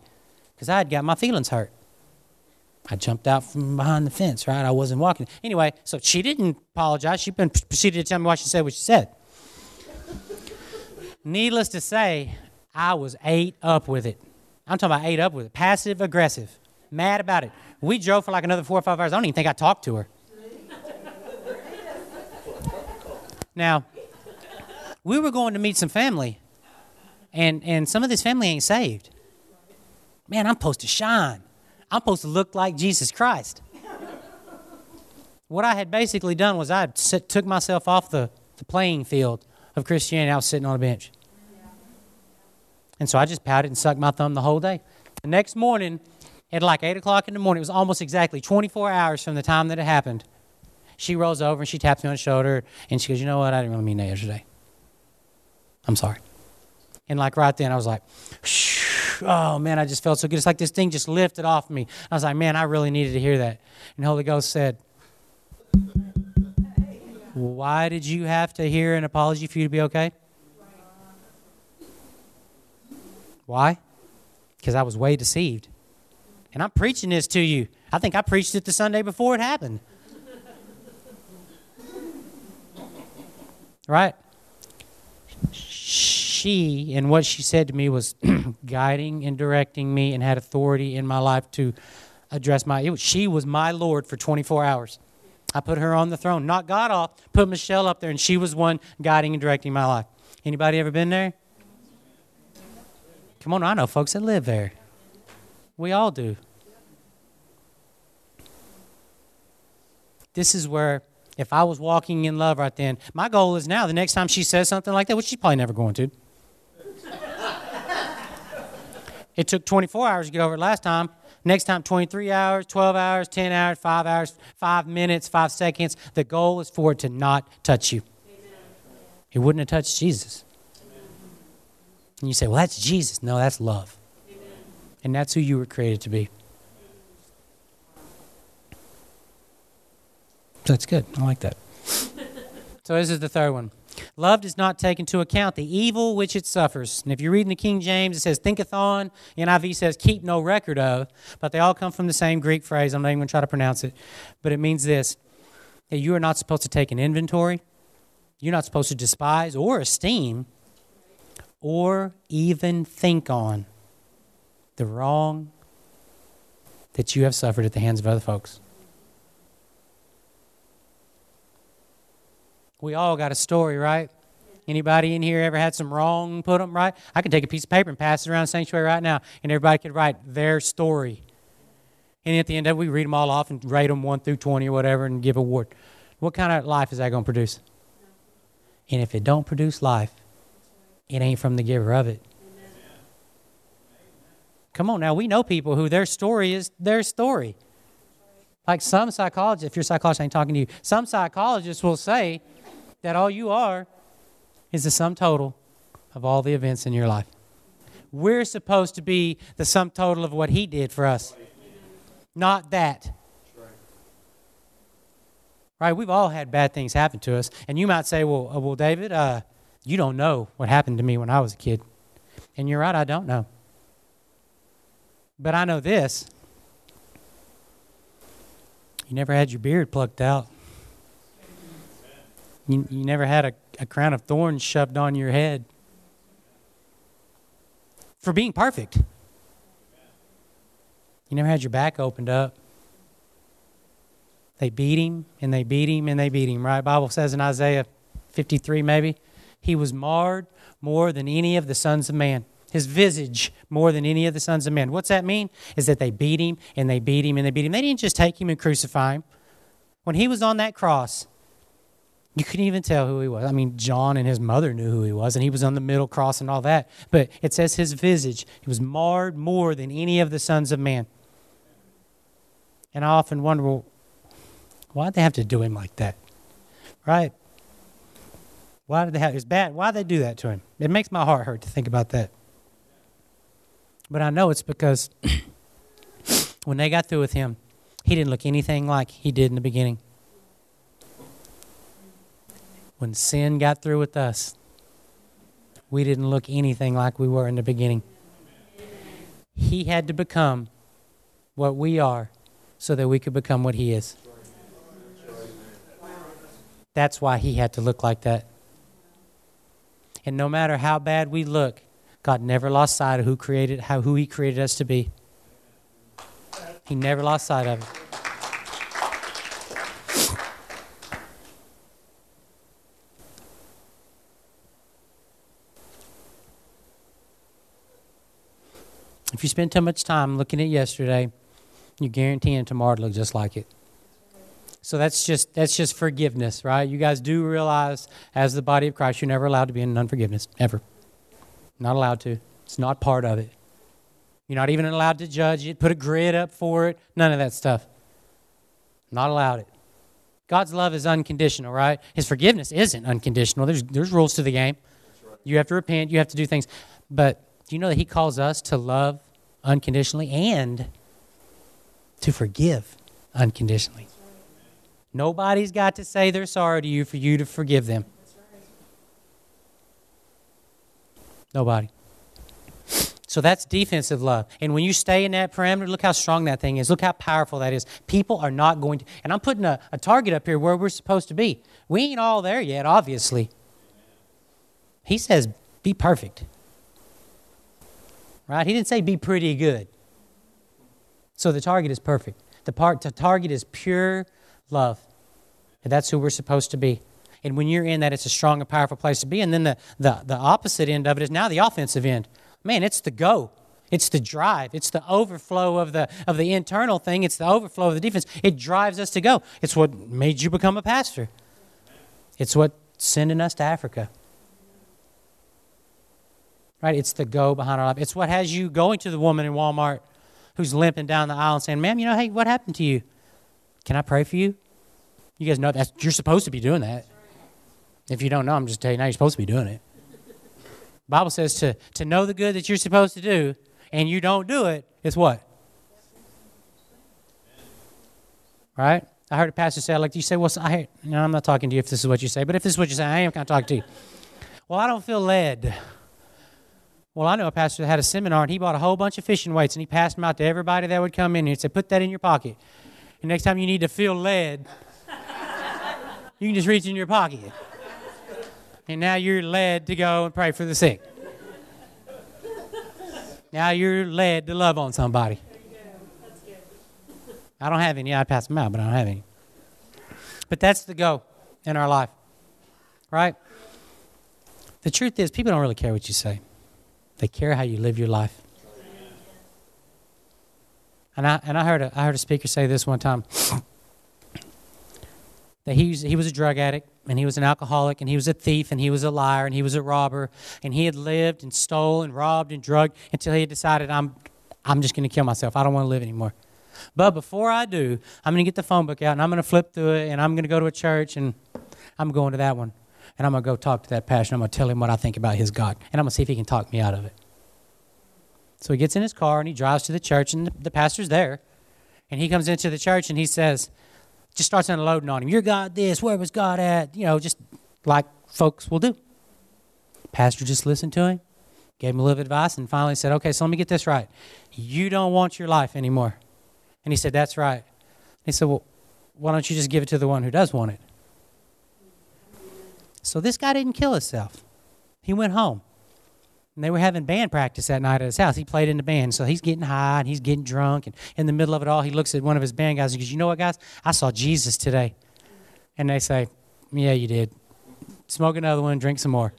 because I had got my feelings hurt. I jumped out from behind the fence, right? I wasn't walking. Anyway, so she didn't apologize. She proceeded to tell me why she said what she said. Needless to say, I was ate up with it. I'm talking about ate up with it. Passive aggressive. Mad about it. We drove for like another four or five hours. I don't even think I talked to her. now, we were going to meet some family, and, and some of this family ain't saved. Man, I'm supposed to shine. I'm supposed to look like Jesus Christ. what I had basically done was I took myself off the, the playing field of Christianity. I was sitting on a bench. And so I just pouted and sucked my thumb the whole day. The next morning, at like 8 o'clock in the morning, it was almost exactly 24 hours from the time that it happened. She rolls over and she taps me on the shoulder and she goes, You know what? I didn't really mean that yesterday. I'm sorry. And like right then, I was like, Shh oh man, I just felt so good. It's like this thing just lifted off me. I was like, man, I really needed to hear that. And Holy Ghost said, why did you have to hear an apology for you to be okay? Why? Because I was way deceived. And I'm preaching this to you. I think I preached it the Sunday before it happened. Right? She and what she said to me was [clears throat] guiding and directing me and had authority in my life to address my was, she was my lord for 24 hours. I put her on the throne. Not god off put michelle up there and she was one guiding and directing my life. Anybody ever been there? Come on i know folks that live there. We all do. This is where if i was walking in love right then my goal is now the next time she says something like that which she's probably never going to it took 24 hours to get over it last time. Next time, 23 hours, 12 hours, 10 hours, 5 hours, 5 minutes, 5 seconds. The goal is for it to not touch you. It wouldn't have touched Jesus. And you say, well, that's Jesus. No, that's love. And that's who you were created to be. So that's good. I like that. [laughs] so this is the third one. Love does not take into account the evil which it suffers. And if you read in the King James, it says thinketh on. NIV says keep no record of. But they all come from the same Greek phrase. I'm not even going to try to pronounce it. But it means this that you are not supposed to take an inventory. You're not supposed to despise or esteem or even think on the wrong that you have suffered at the hands of other folks. We all got a story, right? Anybody in here ever had some wrong put them right? I could take a piece of paper and pass it around sanctuary right now, and everybody could write their story. And at the end of it, we read them all off and rate them one through twenty or whatever, and give award. What kind of life is that going to produce? And if it don't produce life, it ain't from the giver of it. Come on now, we know people who their story is their story. Like some psychologists, if your psychologist ain't talking to you, some psychologists will say that all you are is the sum total of all the events in your life. We're supposed to be the sum total of what he did for us, not that. Right? We've all had bad things happen to us, and you might say, "Well, uh, well, David, uh, you don't know what happened to me when I was a kid," and you're right. I don't know, but I know this: you never had your beard plucked out. You, you never had a, a crown of thorns shoved on your head for being perfect. You never had your back opened up. They beat him and they beat him and they beat him, right? Bible says in Isaiah 53 maybe, he was marred more than any of the sons of man. His visage more than any of the sons of men. What's that mean? Is that they beat him and they beat him and they beat him. They didn't just take him and crucify him. When he was on that cross, you couldn't even tell who he was. I mean, John and his mother knew who he was, and he was on the middle cross and all that. But it says his visage, he was marred more than any of the sons of man. And I often wonder, well, why'd they have to do him like that? Right? Why did they have it's bad? Why'd they do that to him? It makes my heart hurt to think about that. But I know it's because [coughs] when they got through with him, he didn't look anything like he did in the beginning when sin got through with us, we didn't look anything like we were in the beginning. He had to become what we are so that we could become what He is. That's why He had to look like that. And no matter how bad we look, God never lost sight of who created how who He created us to be. He never lost sight of it. If you spend too much time looking at yesterday, you're guaranteeing tomorrow to look just like it. So that's just that's just forgiveness, right? You guys do realize, as the body of Christ, you're never allowed to be in unforgiveness, ever. Not allowed to. It's not part of it. You're not even allowed to judge it, put a grid up for it, none of that stuff. Not allowed it. God's love is unconditional, right? His forgiveness isn't unconditional. There's there's rules to the game. You have to repent, you have to do things. But do you know that He calls us to love unconditionally and to forgive unconditionally? Nobody's got to say they're sorry to you for you to forgive them. Nobody. So that's defensive love. And when you stay in that parameter, look how strong that thing is. Look how powerful that is. People are not going to. And I'm putting a, a target up here where we're supposed to be. We ain't all there yet, obviously. He says, be perfect right? He didn't say be pretty good. So the target is perfect. The, part, the target is pure love. And that's who we're supposed to be. And when you're in that, it's a strong and powerful place to be. And then the, the, the opposite end of it is now the offensive end. Man, it's the go. It's the drive. It's the overflow of the of the internal thing. It's the overflow of the defense. It drives us to go. It's what made you become a pastor. It's what sending us to Africa right? It's the go behind our life. It's what has you going to the woman in Walmart who's limping down the aisle and saying, ma'am, you know, hey, what happened to you? Can I pray for you? You guys know that you're supposed to be doing that. If you don't know, I'm just telling you now you're supposed to be doing it. Bible says to, to know the good that you're supposed to do and you don't do it, it's what? Right? I heard a pastor say, like, you say, well, I no, I'm not talking to you if this is what you say, but if this is what you say, I am going to talk to you. Well, I don't feel led. Well, I know a pastor that had a seminar and he bought a whole bunch of fishing weights and he passed them out to everybody that would come in and said, Put that in your pocket. And next time you need to feel led, [laughs] you can just reach in your pocket. And now you're led to go and pray for the sick. Now you're led to love on somebody. I don't have any. I pass them out, but I don't have any. But that's the go in our life, right? The truth is, people don't really care what you say, they care how you live your life. And I, and I, heard a, I heard a speaker say this one time [clears throat] that he was, he was a drug addict and he was an alcoholic and he was a thief and he was a liar and he was a robber and he had lived and stole and robbed and drugged until he decided I'm, I'm just going to kill myself. I don't want to live anymore. But before I do, I'm going to get the phone book out and I'm going to flip through it and I'm going to go to a church and I'm going to that one. And I'm going to go talk to that pastor. I'm going to tell him what I think about his God. And I'm going to see if he can talk me out of it. So he gets in his car and he drives to the church and the, pastor's there. And he comes into the church and he says, just starts unloading on him. You're God this, where was God at? You know, just like folks will do. Pastor just listened to him, gave him a little advice, and finally said, Okay, so let me get this right. You don't want your life anymore. And he said, That's right. He said, Well, why don't you just give it to the one who does want it? So this guy didn't kill himself. He went home. And they were having band practice that night at his house. He played in the band. So he's getting high and he's getting drunk. And in the middle of it all, he looks at one of his band guys and goes, You know what, guys? I saw Jesus today. And they say, Yeah, you did. Smoke another one, drink some more.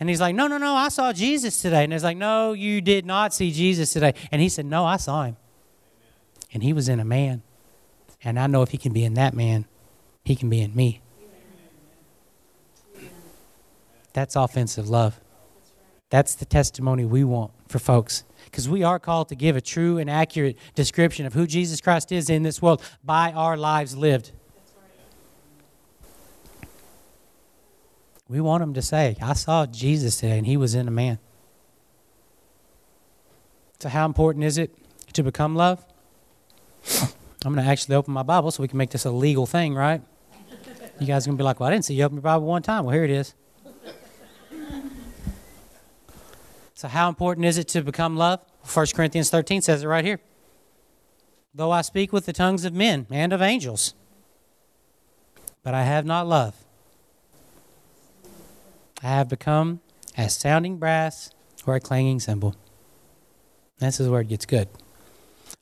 And he's like, No, no, no, I saw Jesus today. And he's like, No, you did not see Jesus today. And he said, No, I saw him. And he was in a man. And I know if he can be in that man, he can be in me. That's offensive love. That's the testimony we want for folks. Because we are called to give a true and accurate description of who Jesus Christ is in this world by our lives lived. We want them to say, I saw Jesus today and he was in a man. So, how important is it to become love? [coughs] I'm going to actually open my Bible so we can make this a legal thing, right? You guys are going to be like, well, I didn't see you open your Bible one time. Well, here it is. So, how important is it to become love? 1 Corinthians 13 says it right here. Though I speak with the tongues of men and of angels, but I have not love, I have become as sounding brass or a clanging cymbal. This is where it gets good.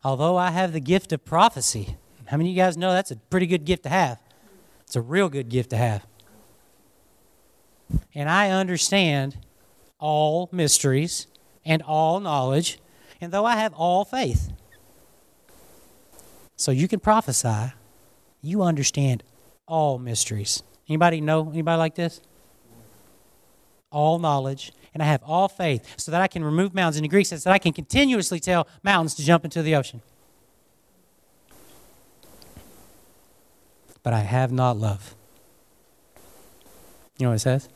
Although I have the gift of prophecy, how many of you guys know that's a pretty good gift to have? It's a real good gift to have. And I understand all mysteries and all knowledge, and though I have all faith. So you can prophesy, you understand all mysteries. Anybody know anybody like this? All knowledge, and I have all faith, so that I can remove mountains. In the Greek says that I can continuously tell mountains to jump into the ocean. But I have not love. You know what it says?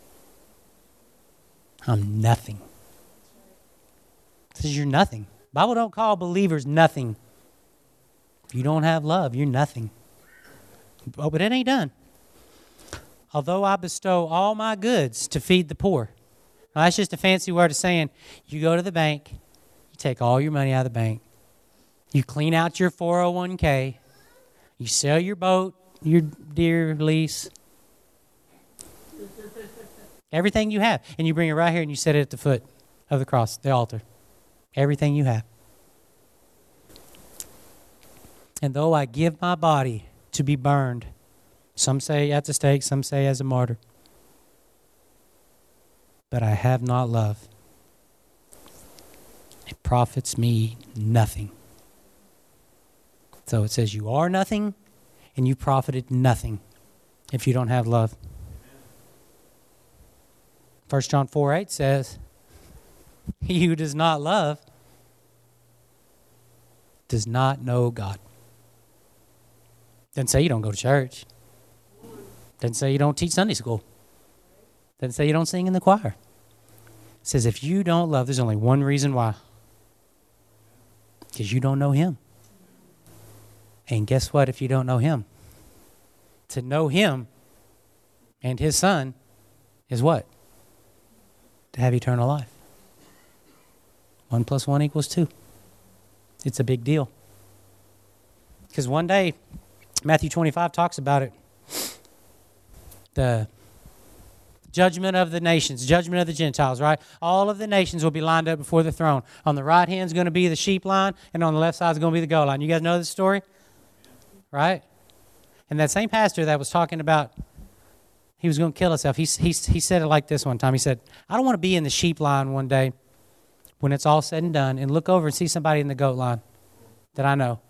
I'm nothing. Says you're nothing. Bible don't call believers nothing. If you don't have love, you're nothing. Oh, but it ain't done. Although I bestow all my goods to feed the poor. Now, that's just a fancy word of saying you go to the bank, you take all your money out of the bank, you clean out your 401k, you sell your boat, your deer lease, Everything you have. And you bring it right here and you set it at the foot of the cross, the altar. Everything you have. And though I give my body to be burned, some say at the stake, some say as a martyr, but I have not love, it profits me nothing. So it says, You are nothing, and you profited nothing if you don't have love. 1 John 4 8 says, [laughs] He who does not love does not know God. Doesn't say you don't go to church. Doesn't say you don't teach Sunday school. Doesn't say you don't sing in the choir. Says if you don't love, there's only one reason why. Because you don't know Him. And guess what if you don't know Him? To know Him and His Son is what? To have eternal life. One plus one equals two. It's a big deal. Because one day, Matthew 25 talks about it the judgment of the nations, judgment of the Gentiles, right? All of the nations will be lined up before the throne. On the right hand is going to be the sheep line, and on the left side is going to be the goat line. You guys know this story? right? And that same pastor that was talking about he was going to kill himself, he, he, he said it like this one time. He said, I don't want to be in the sheep line one day when it's all said and done and look over and see somebody in the goat line that I know.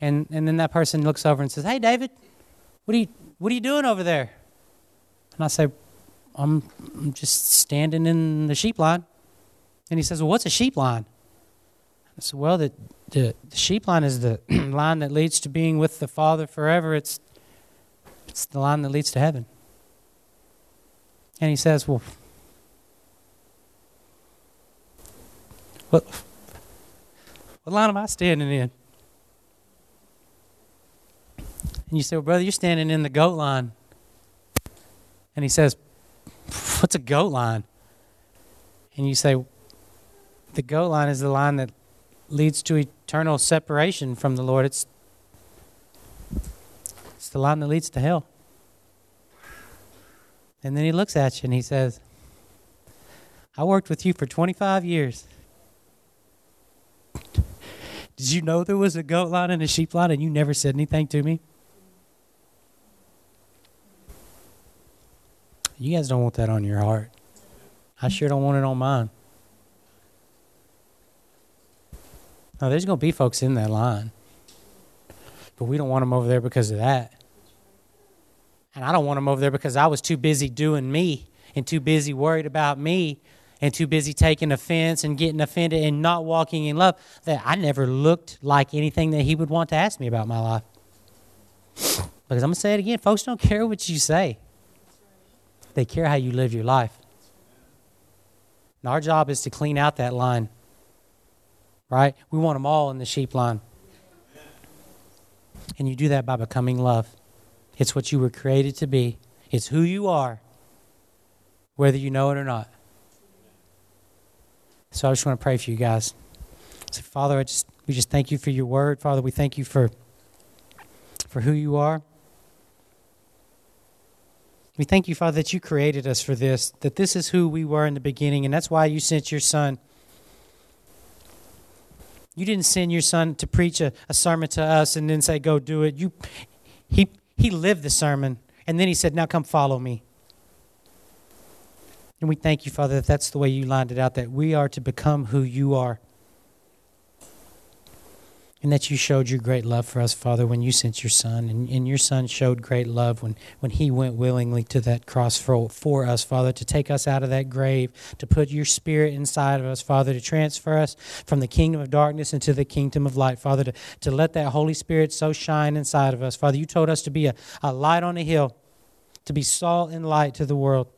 And, and then that person looks over and says, Hey, David, what are you, what are you doing over there? And I say, I'm, I'm just standing in the sheep line. And he says, Well, what's a sheep line? I said, Well, the, the, the sheep line is the [clears throat] line that leads to being with the Father forever. It's, it's the line that leads to heaven. And he says, Well, what, what line am I standing in? And you say, Well, brother, you're standing in the goat line. And he says, What's a goat line? And you say, The goat line is the line that leads to eternal separation from the Lord. It's, the line that leads to hell. And then he looks at you and he says, I worked with you for 25 years. Did you know there was a goat line and a sheep line and you never said anything to me? You guys don't want that on your heart. I sure don't want it on mine. Now, there's going to be folks in that line, but we don't want them over there because of that. And I don't want them over there because I was too busy doing me and too busy worried about me and too busy taking offense and getting offended and not walking in love that I never looked like anything that he would want to ask me about my life. Because I'm going to say it again folks don't care what you say, they care how you live your life. And our job is to clean out that line, right? We want them all in the sheep line. And you do that by becoming love. It's what you were created to be, it's who you are, whether you know it or not. So I just want to pray for you guys. So, Father, I just we just thank you for your word. Father, we thank you for for who you are. We thank you, Father, that you created us for this, that this is who we were in the beginning, and that's why you sent your son. You didn't send your son to preach a, a sermon to us and then say, go do it. You he he lived the sermon, and then he said, Now come follow me. And we thank you, Father, that that's the way you lined it out, that we are to become who you are. And that you showed your great love for us, Father, when you sent your Son. And, and your Son showed great love when, when he went willingly to that cross for, for us, Father, to take us out of that grave, to put your Spirit inside of us, Father, to transfer us from the kingdom of darkness into the kingdom of light, Father, to, to let that Holy Spirit so shine inside of us. Father, you told us to be a, a light on a hill, to be salt and light to the world.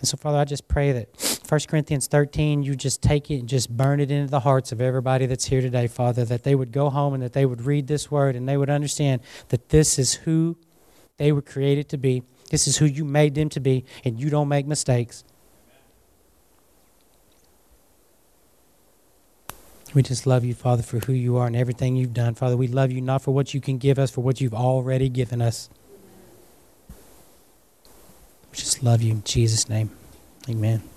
And so, Father, I just pray that 1 Corinthians 13, you just take it and just burn it into the hearts of everybody that's here today, Father, that they would go home and that they would read this word and they would understand that this is who they were created to be. This is who you made them to be, and you don't make mistakes. We just love you, Father, for who you are and everything you've done. Father, we love you not for what you can give us, for what you've already given us. We just love you in Jesus' name. Amen.